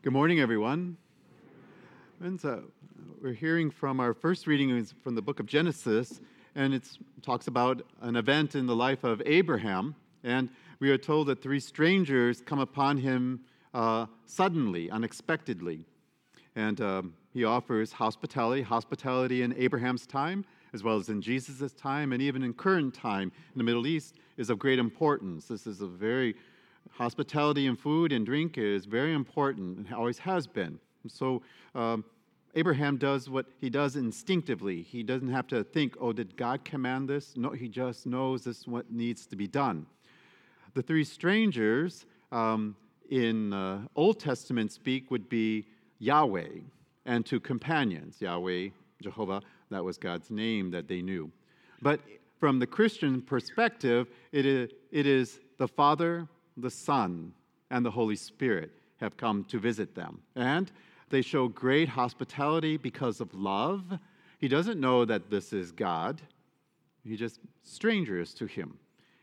Good morning, everyone. And so we're hearing from our first reading is from the book of Genesis, and it talks about an event in the life of Abraham. And we are told that three strangers come upon him uh, suddenly, unexpectedly. And um, he offers hospitality, hospitality in Abraham's time, as well as in Jesus' time, and even in current time in the Middle East, is of great importance. This is a very hospitality and food and drink is very important and always has been. So um, Abraham does what he does instinctively. He doesn't have to think, oh, did God command this? No, he just knows this is what needs to be done. The three strangers um, in uh, Old Testament speak would be Yahweh and two companions, Yahweh, Jehovah, that was God's name that they knew. But from the Christian perspective, it is, it is the Father, the Son, and the Holy Spirit have come to visit them. And they show great hospitality because of love. He doesn't know that this is God, he just strangers to him.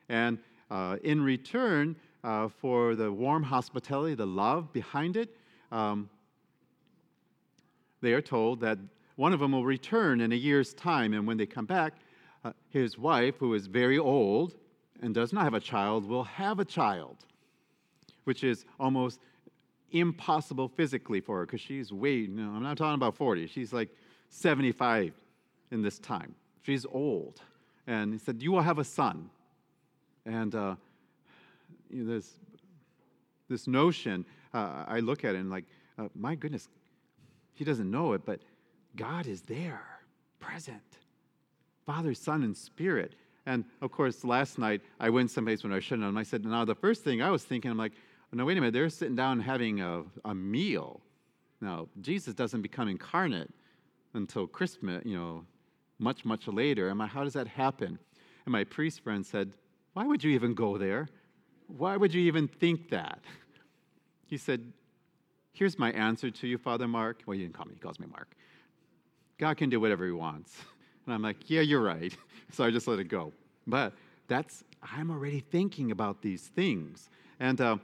And uh, in return uh, for the warm hospitality, the love behind it, um, they are told that one of them will return in a year's time. And when they come back, uh, his wife, who is very old and does not have a child, will have a child, which is almost impossible physically for her because she's way, you know, I'm not talking about 40, she's like 75 in this time. She's old. And he said, You will have a son. And uh, you know, this, this notion, uh, I look at it and like, uh, my goodness, he doesn't know it, but God is there, present. Father, Son, and Spirit. And of course, last night I went someplace when I shouldn't have. And I said, now the first thing I was thinking, I'm like, no, wait a minute, they're sitting down having a, a meal. Now, Jesus doesn't become incarnate until Christmas, you know, much, much later. I'm like, how does that happen? And my priest friend said, why would you even go there? Why would you even think that? He said, Here's my answer to you, Father Mark. Well, he didn't call me, he calls me Mark. God can do whatever he wants. And I'm like, Yeah, you're right. So I just let it go. But that's, I'm already thinking about these things. And uh,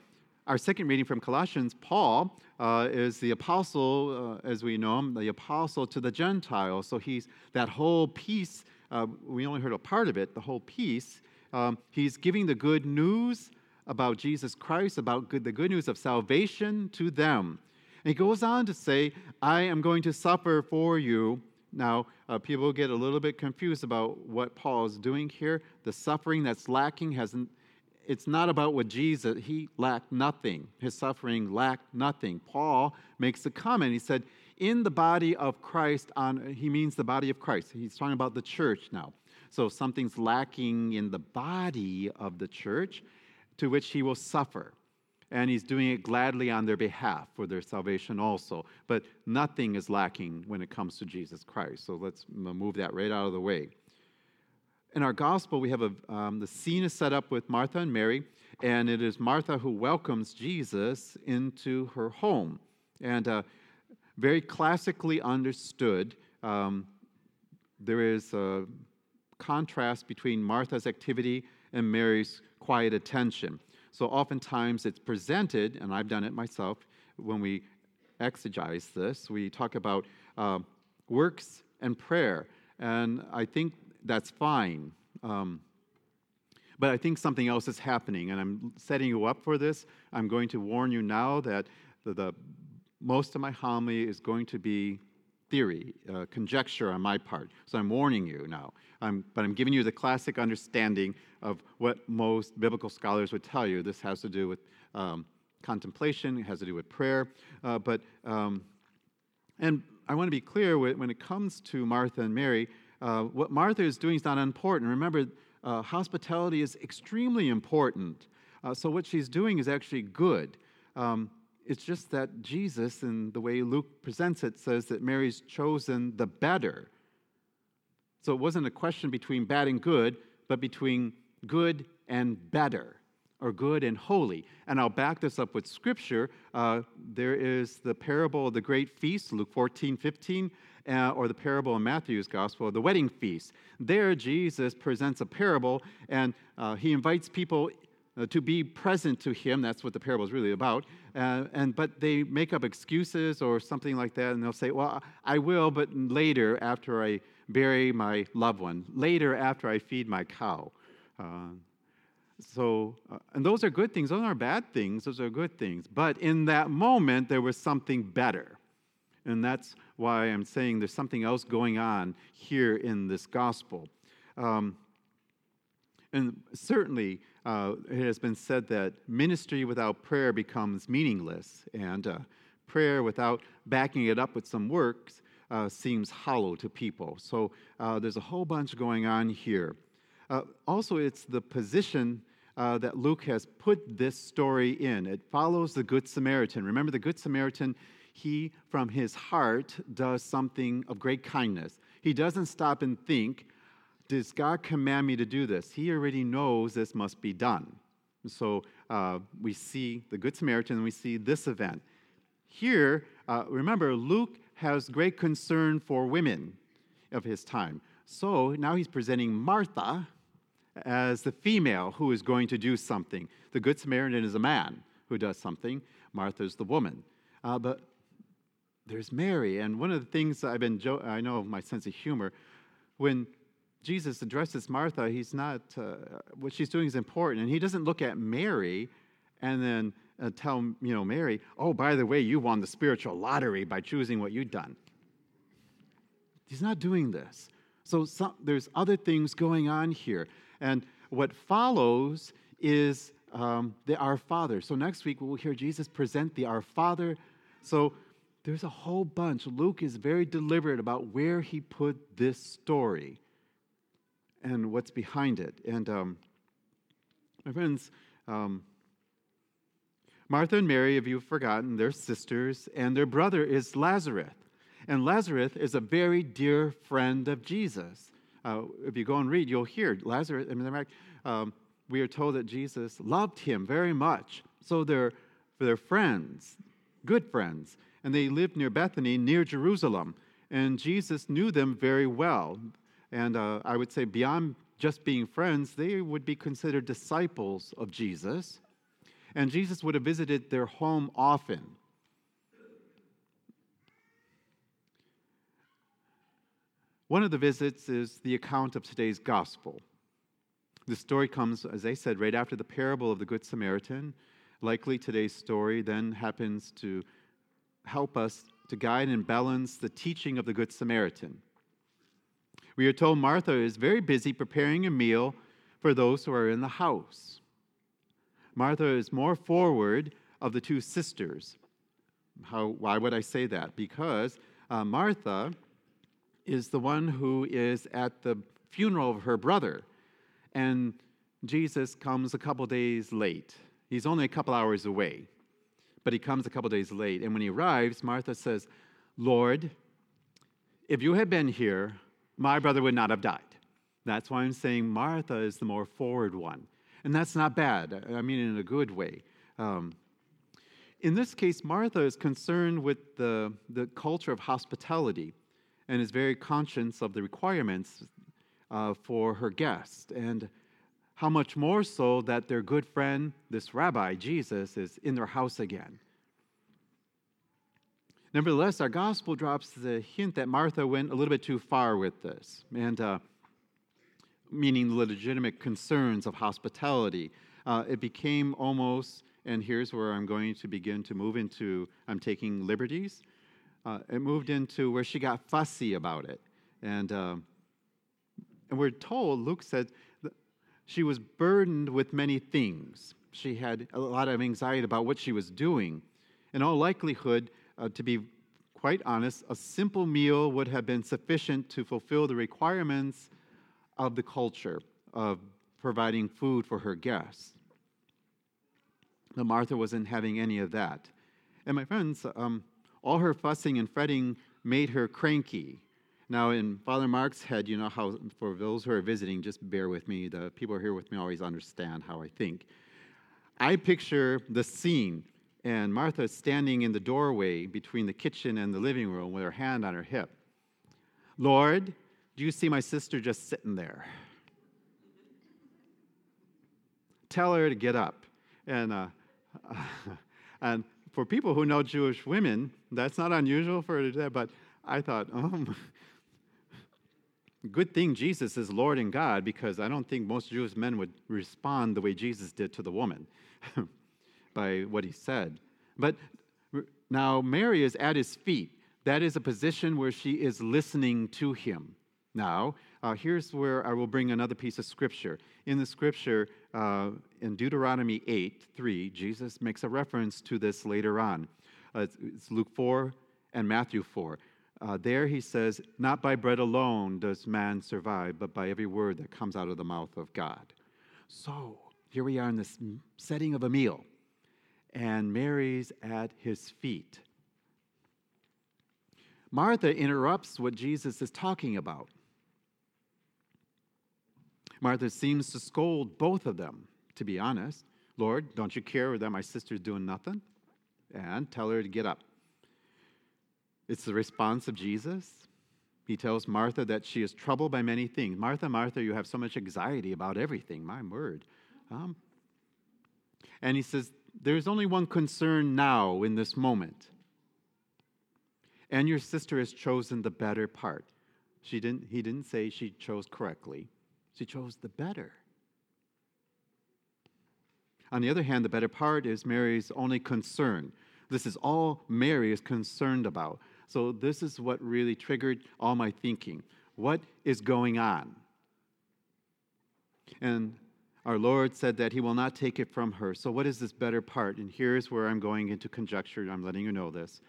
our second reading from Colossians, Paul uh, is the apostle, uh, as we know him, the apostle to the Gentiles. So he's that whole piece, uh, we only heard a part of it, the whole piece. Um, he's giving the good news about Jesus Christ, about good, the good news of salvation to them. And he goes on to say, I am going to suffer for you. Now, uh, people get a little bit confused about what Paul is doing here. The suffering that's lacking hasn't it's not about what Jesus, he lacked nothing. His suffering lacked nothing. Paul makes a comment. He said, in the body of Christ, on, he means the body of Christ. He's talking about the church now. So something's lacking in the body of the church to which he will suffer. And he's doing it gladly on their behalf for their salvation also. But nothing is lacking when it comes to Jesus Christ. So let's move that right out of the way in our gospel, we have a, um, the scene is set up with Martha and Mary, and it is Martha who welcomes Jesus into her home. And uh, very classically understood, um, there is a contrast between Martha's activity and Mary's quiet attention. So oftentimes it's presented, and I've done it myself, when we exegete this, we talk about uh, works and prayer. And I think that's fine. Um, but I think something else is happening, and I'm setting you up for this. I'm going to warn you now that the, the most of my homily is going to be theory, uh, conjecture on my part. So I'm warning you now. I'm, but I'm giving you the classic understanding of what most biblical scholars would tell you. This has to do with um, contemplation, it has to do with prayer. Uh, but, um, and I want to be clear when it comes to Martha and Mary, uh, what Martha is doing is not important. Remember, uh, hospitality is extremely important. Uh, so what she's doing is actually good. Um, it's just that Jesus, in the way Luke presents it, says that Mary's chosen the better. So it wasn't a question between bad and good, but between good and better, or good and holy. And I'll back this up with scripture. Uh, there is the parable of the great feast, Luke 14, 15 uh, or the parable in Matthew's gospel, the wedding feast. There, Jesus presents a parable and uh, he invites people uh, to be present to him. That's what the parable is really about. Uh, and but they make up excuses or something like that, and they'll say, "Well, I will, but later after I bury my loved one, later after I feed my cow." Uh, so, uh, and those are good things. Those aren't bad things. Those are good things. But in that moment, there was something better. And that's why I'm saying there's something else going on here in this gospel. Um, and certainly, uh, it has been said that ministry without prayer becomes meaningless, and uh, prayer without backing it up with some works uh, seems hollow to people. So uh, there's a whole bunch going on here. Uh, also, it's the position uh, that Luke has put this story in. It follows the Good Samaritan. Remember, the Good Samaritan, he, from his heart, does something of great kindness. He doesn't stop and think, does God command me to do this? He already knows this must be done. So uh, we see the Good Samaritan and we see this event. Here, uh, remember, Luke has great concern for women of his time. So now he's presenting Martha as the female who is going to do something. The Good Samaritan is a man who does something, Martha is the woman. Uh, but there's Mary, and one of the things I've been, jo- I know my sense of humor, when Jesus addresses Martha, he's not, uh, what she's doing is important. And he doesn't look at Mary and then uh, tell, you know, Mary, oh, by the way, you won the spiritual lottery by choosing what you'd done. He's not doing this. So some, there's other things going on here. And what follows is um, the Our Father. So next week we'll hear Jesus present the Our Father. So there's a whole bunch. Luke is very deliberate about where he put this story and what's behind it. And um, my friends, um, Martha and Mary, if you've forgotten, they're sisters, and their brother is Lazarus. And Lazarus is a very dear friend of Jesus. Uh, if you go and read, you'll hear Lazarus. I mean, um, we are told that Jesus loved him very much. So they're, they're friends, good friends. And they lived near Bethany, near Jerusalem. And Jesus knew them very well. And uh, I would say, beyond just being friends, they would be considered disciples of Jesus. And Jesus would have visited their home often. One of the visits is the account of today's gospel. The story comes, as I said, right after the parable of the Good Samaritan. Likely today's story then happens to help us to guide and balance the teaching of the Good Samaritan. We are told Martha is very busy preparing a meal for those who are in the house. Martha is more forward of the two sisters. How, why would I say that? Because uh, Martha is the one who is at the funeral of her brother, and Jesus comes a couple days late. He's only a couple hours away, but he comes a couple days late. And when he arrives, Martha says, Lord, if you had been here, my brother would not have died. That's why I'm saying Martha is the more forward one. And that's not bad. I mean, in a good way. Um, in this case, Martha is concerned with the, the culture of hospitality and is very conscious of the requirements uh, for her guest. And how much more so that their good friend, this rabbi, Jesus, is in their house again. Nevertheless, our gospel drops the hint that Martha went a little bit too far with this, and uh, meaning the legitimate concerns of hospitality. Uh, it became almost, and here's where I'm going to begin to move into, I'm taking liberties. Uh, it moved into where she got fussy about it. And, uh, and we're told, Luke said, she was burdened with many things. She had a lot of anxiety about what she was doing. In all likelihood, uh, to be quite honest, a simple meal would have been sufficient to fulfill the requirements of the culture of providing food for her guests. But Martha wasn't having any of that. And my friends, um, all her fussing and fretting made her cranky. Now, in Father Mark's head, you know how, for those who are visiting, just bear with me. The people here with me always understand how I think. I picture the scene and Martha is standing in the doorway between the kitchen and the living room with her hand on her hip. Lord, do you see my sister just sitting there? tell her to get up. And, uh, and for people who know Jewish women, that's not unusual for her to do that, but I thought, oh, good thing Jesus is Lord and God because I don't think most Jewish men would respond the way Jesus did to the woman by what he said. But now Mary is at his feet. That is a position where she is listening to him. Now, uh, here's where I will bring another piece of scripture. In the scripture, uh, in Deuteronomy 8 3, Jesus makes a reference to this later on. Uh, it's, Luke 4 and Matthew 4. Uh, there he says, Not by bread alone does man survive, but by every word that comes out of the mouth of God. So, here we are in this setting of a meal, and Mary's at his feet. Martha interrupts what Jesus is talking about. Martha seems to scold both of them, to be honest. Lord, don't you care that my sister's doing nothing? And tell her to get up. It's the response of Jesus. He tells Martha that she is troubled by many things. Martha, Martha, you have so much anxiety about everything. My word. Um, and he says, There's only one concern now in this moment. And your sister has chosen the better part. She didn't, he didn't say she chose correctly. She chose the better. On the other hand, the better part is Mary's only concern. This is all Mary is concerned about. So, this is what really triggered all my thinking. What is going on? And our Lord said that He will not take it from her. So, what is this better part? And here's where I'm going into conjecture. I'm letting you know this.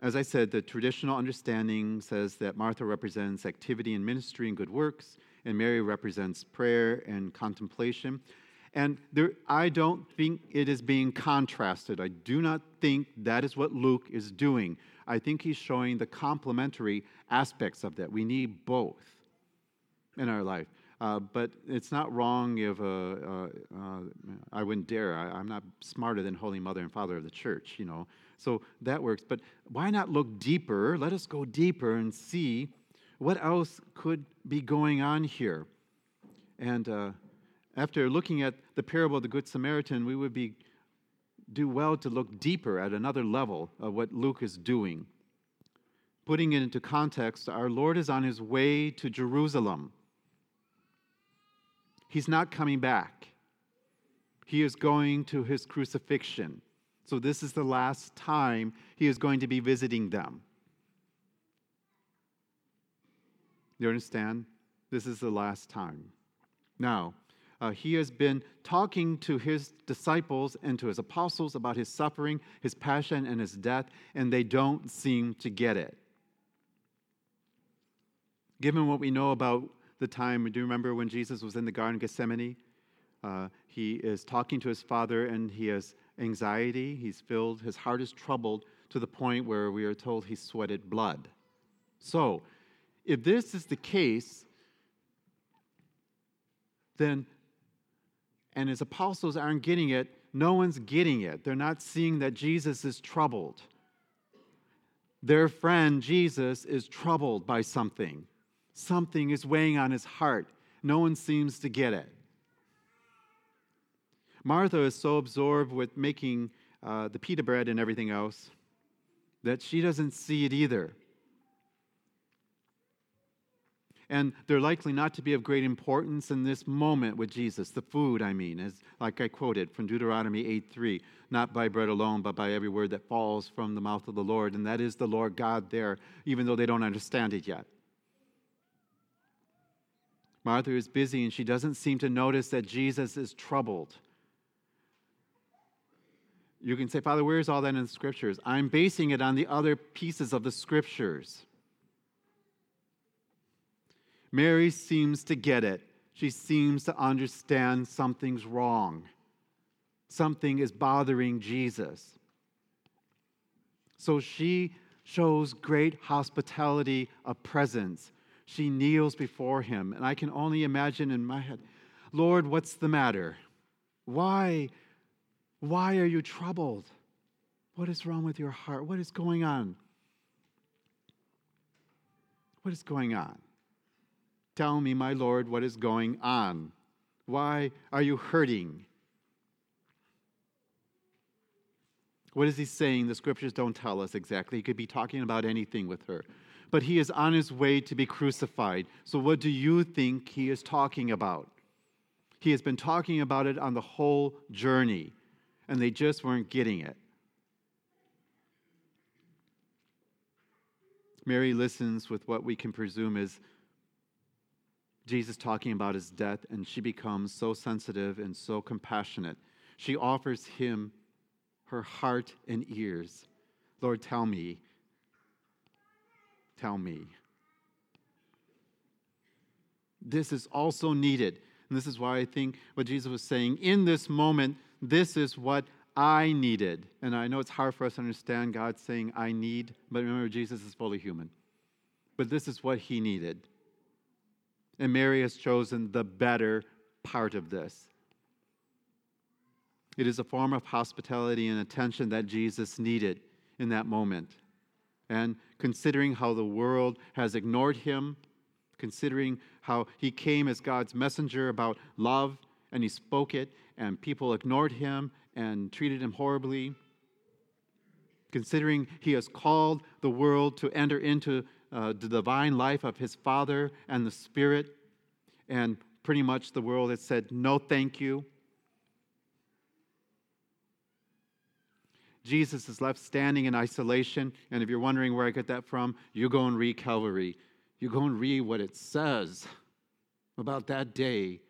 As I said, the traditional understanding says that Martha represents activity in ministry and good works, and Mary represents prayer and contemplation. And there, I don't think it is being contrasted. I do not think that is what Luke is doing. I think he's showing the complementary aspects of that. We need both in our life. Uh, but it's not wrong if uh, uh, I wouldn't dare. I, am not smarter than Holy Mother and Father of the Church, you know. So that works. But why not look deeper? Let us go deeper and see what else could be going on here? And uh, after looking at the parable of the Good Samaritan, we would be do well to look deeper at another level of what Luke is doing. Putting it into context, our Lord is on his way to Jerusalem. He's not coming back. He is going to his crucifixion. So, this is the last time he is going to be visiting them. You understand? This is the last time. Now, uh, he has been talking to his disciples and to his apostles about his suffering, his passion, and his death, and they don't seem to get it. Given what we know about the time, do you remember when Jesus was in the Garden of Gethsemane? Uh, he is talking to his father and he has anxiety. He's filled, his heart is troubled to the point where we are told he sweated blood. So, if this is the case, then, and his apostles aren't getting it, no one's getting it. They're not seeing that Jesus is troubled. Their friend Jesus is troubled by something. Something is weighing on his heart. No one seems to get it. Martha is so absorbed with making uh, the pita bread and everything else that she doesn't see it either and they're likely not to be of great importance in this moment with Jesus. The food, I mean, is like I quoted from Deuteronomy 8:3, not by bread alone, but by every word that falls from the mouth of the Lord, and that is the Lord God there, even though they don't understand it yet. Martha is busy and she doesn't seem to notice that Jesus is troubled. You can say, Father, where's all that in the scriptures? I'm basing it on the other pieces of the scriptures. Mary seems to get it. She seems to understand something's wrong. Something is bothering Jesus. So she shows great hospitality of presence. She kneels before him. And I can only imagine in my head, Lord, what's the matter? Why? Why are you troubled? What is wrong with your heart? What is going on? What is going on? Tell me, my Lord, what is going on. Why are you hurting? What is he saying? The scriptures don't tell us exactly. He could be talking about anything with her. But he is on his way to be crucified. So, what do you think he is talking about? He has been talking about it on the whole journey, and they just weren't getting it. Mary listens with what we can presume is Jesus talking about his death, and she becomes so sensitive and so compassionate. She offers him her heart and ears. Lord, tell me. Tell me. This is also needed. And this is why I think what Jesus was saying in this moment, this is what I needed. And I know it's hard for us to understand God saying, I need, but remember, Jesus is fully human. But this is what he needed. And Mary has chosen the better part of this. It is a form of hospitality and attention that Jesus needed in that moment. And considering how the world has ignored him, considering how he came as God's messenger about love and he spoke it, and people ignored him and treated him horribly, considering he has called the world to enter into uh, the divine life of his Father and the Spirit, and pretty much the world has said, No, thank you. Jesus is left standing in isolation. And if you're wondering where I get that from, you go and read Calvary. You go and read what it says about that day.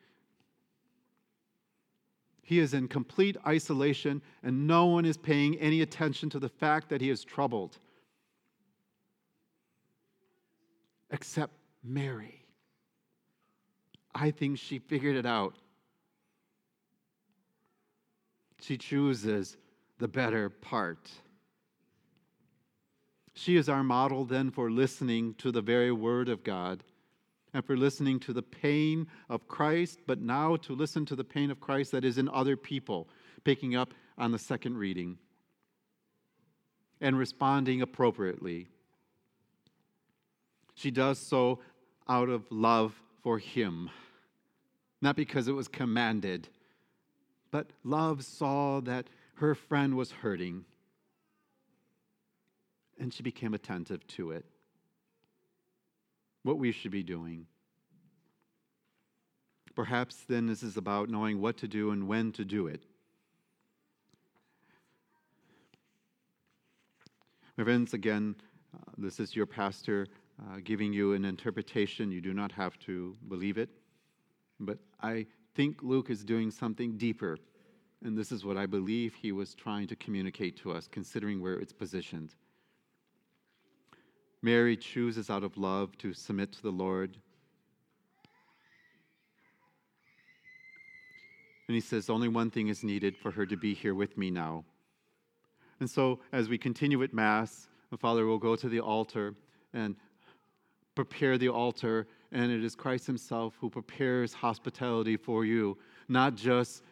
He is in complete isolation, and no one is paying any attention to the fact that he is troubled except Mary. I think she figured it out. She chooses the better part. She is our model then for listening to the very word of God and for listening to the pain of Christ, but now to listen to the pain of Christ that is in other people, picking up on the second reading and responding appropriately. She does so out of love for him, not because it was commanded, but love saw that her friend was hurting, and she became attentive to it. What we should be doing. Perhaps then this is about knowing what to do and when to do it. My friends, again, uh, this is your pastor uh, giving you an interpretation. You do not have to believe it. But I think Luke is doing something deeper. And this is what I believe he was trying to communicate to us, considering where it's positioned. Mary chooses out of love to submit to the Lord. And he says, Only one thing is needed for her to be here with me now. And so, as we continue at Mass, the Father will go to the altar and prepare the altar, and it is Christ Himself who prepares hospitality for you, not just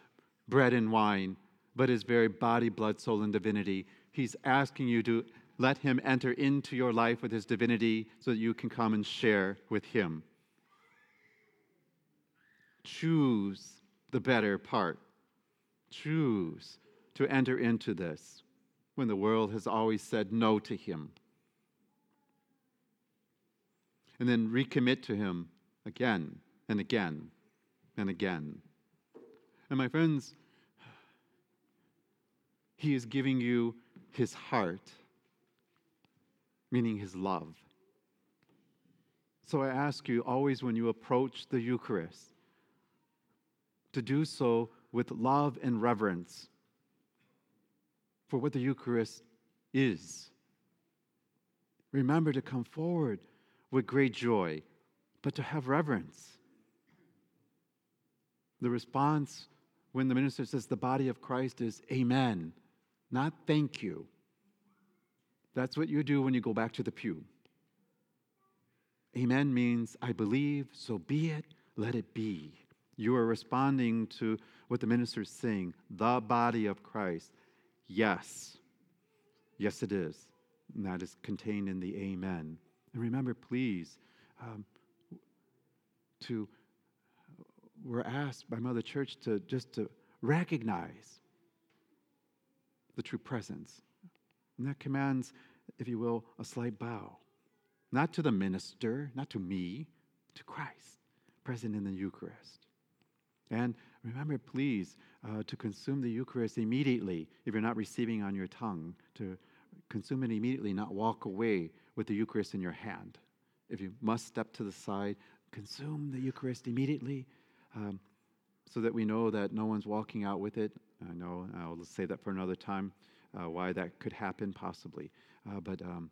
bread and wine, but His very body, blood, soul, and divinity. He's asking you to let Him enter into your life with His divinity so that you can come and share with Him. Choose the better part. Choose to enter into this when the world has always said no to Him and then recommit to Him again and again and again. And my friends, He is giving you His heart, meaning His love. So I ask you always when you approach the Eucharist to do so with love and reverence for what the Eucharist is. Remember to come forward with great joy, but to have reverence. The response when the minister says the body of Christ is amen, not thank you. That's what you do when you go back to the pew. Amen means I believe, so be it, let it be. You are responding to what the minister is saying, the body of Christ. Yes. Yes, it is. And that is contained in the amen. And remember, please, um, to we're asked by Mother Church to just to recognize the true presence. And that commands, if you will, a slight bow. Not to the minister, not to me, to Christ, present in the Eucharist. And remember, please, uh, to consume the Eucharist immediately if you're not receiving on your tongue, to consume it immediately, not walk away with the Eucharist in your hand. If you must step to the side, consume the Eucharist immediately um, so that we know that no one's walking out with it. I know I'll say that for another time, uh, why that could happen possibly. Uh, but um,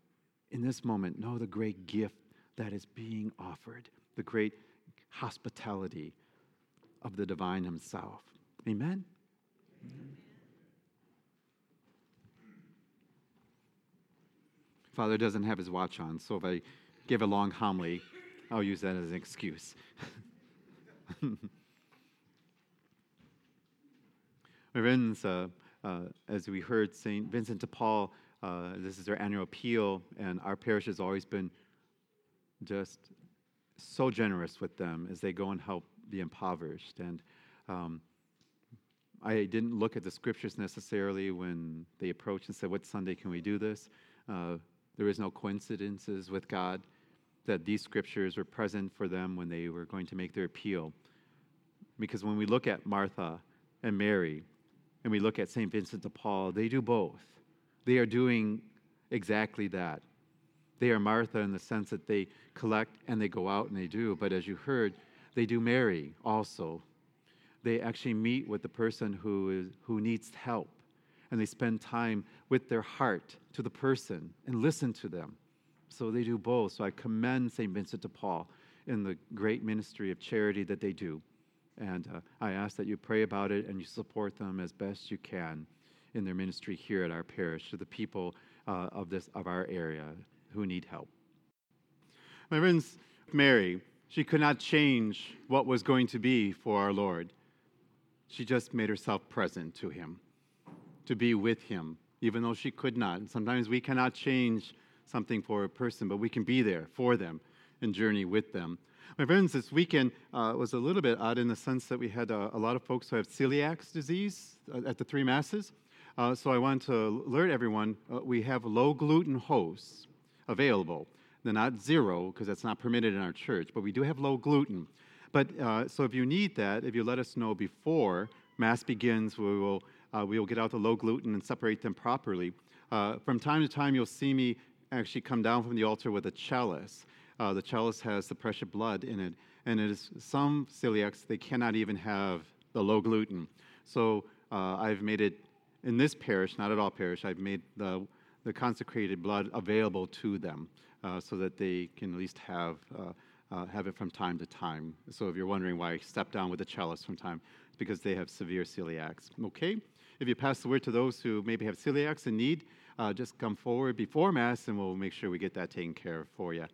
in this moment, know the great gift that is being offered, the great hospitality of the divine himself. Amen? Amen. Father doesn't have his watch on, so if I give a long homily, I'll use that as an excuse. My friends, uh, uh, as we heard St. Vincent de Paul, uh, this is their annual appeal, and our parish has always been just so generous with them as they go and help the impoverished. And um, I didn't look at the scriptures necessarily when they approached and said, What Sunday can we do this? Uh, there is no coincidences with God that these scriptures were present for them when they were going to make their appeal. Because when we look at Martha and Mary, and we look at St. Vincent de Paul, they do both. They are doing exactly that. They are Martha in the sense that they collect and they go out and they do. But as you heard, they do Mary also. They actually meet with the person who, is, who needs help and they spend time with their heart to the person and listen to them. So they do both. So I commend St. Vincent de Paul in the great ministry of charity that they do. And uh, I ask that you pray about it and you support them as best you can in their ministry here at our parish to the people uh, of, this, of our area who need help. My friends, Mary, she could not change what was going to be for our Lord. She just made herself present to him, to be with him, even though she could not. And sometimes we cannot change something for a person, but we can be there for them and journey with them. My friends, this weekend uh, was a little bit odd in the sense that we had uh, a lot of folks who have celiac disease uh, at the three masses. Uh, so I want to alert everyone uh, we have low gluten hosts available. They're not zero because that's not permitted in our church, but we do have low gluten. But uh, so if you need that, if you let us know before Mass begins, we will, we will get out the low gluten and separate them properly. from time to time, you'll see me actually come down from the altar with a chalice. Uh, the chalice has the precious blood in it, and it is some celiacs they cannot even have the low gluten. So uh, I've made it in this parish, not at all parish. I've made the the consecrated blood available to them uh, so that they can at least have uh, uh, have it from time to time. So if you're wondering why I step down with the chalice from time, it's because they have severe celiacs. Okay. If you pass the word to those who maybe have celiacs in need, uh, just come forward before Mass and we'll make sure we get that taken care of for you.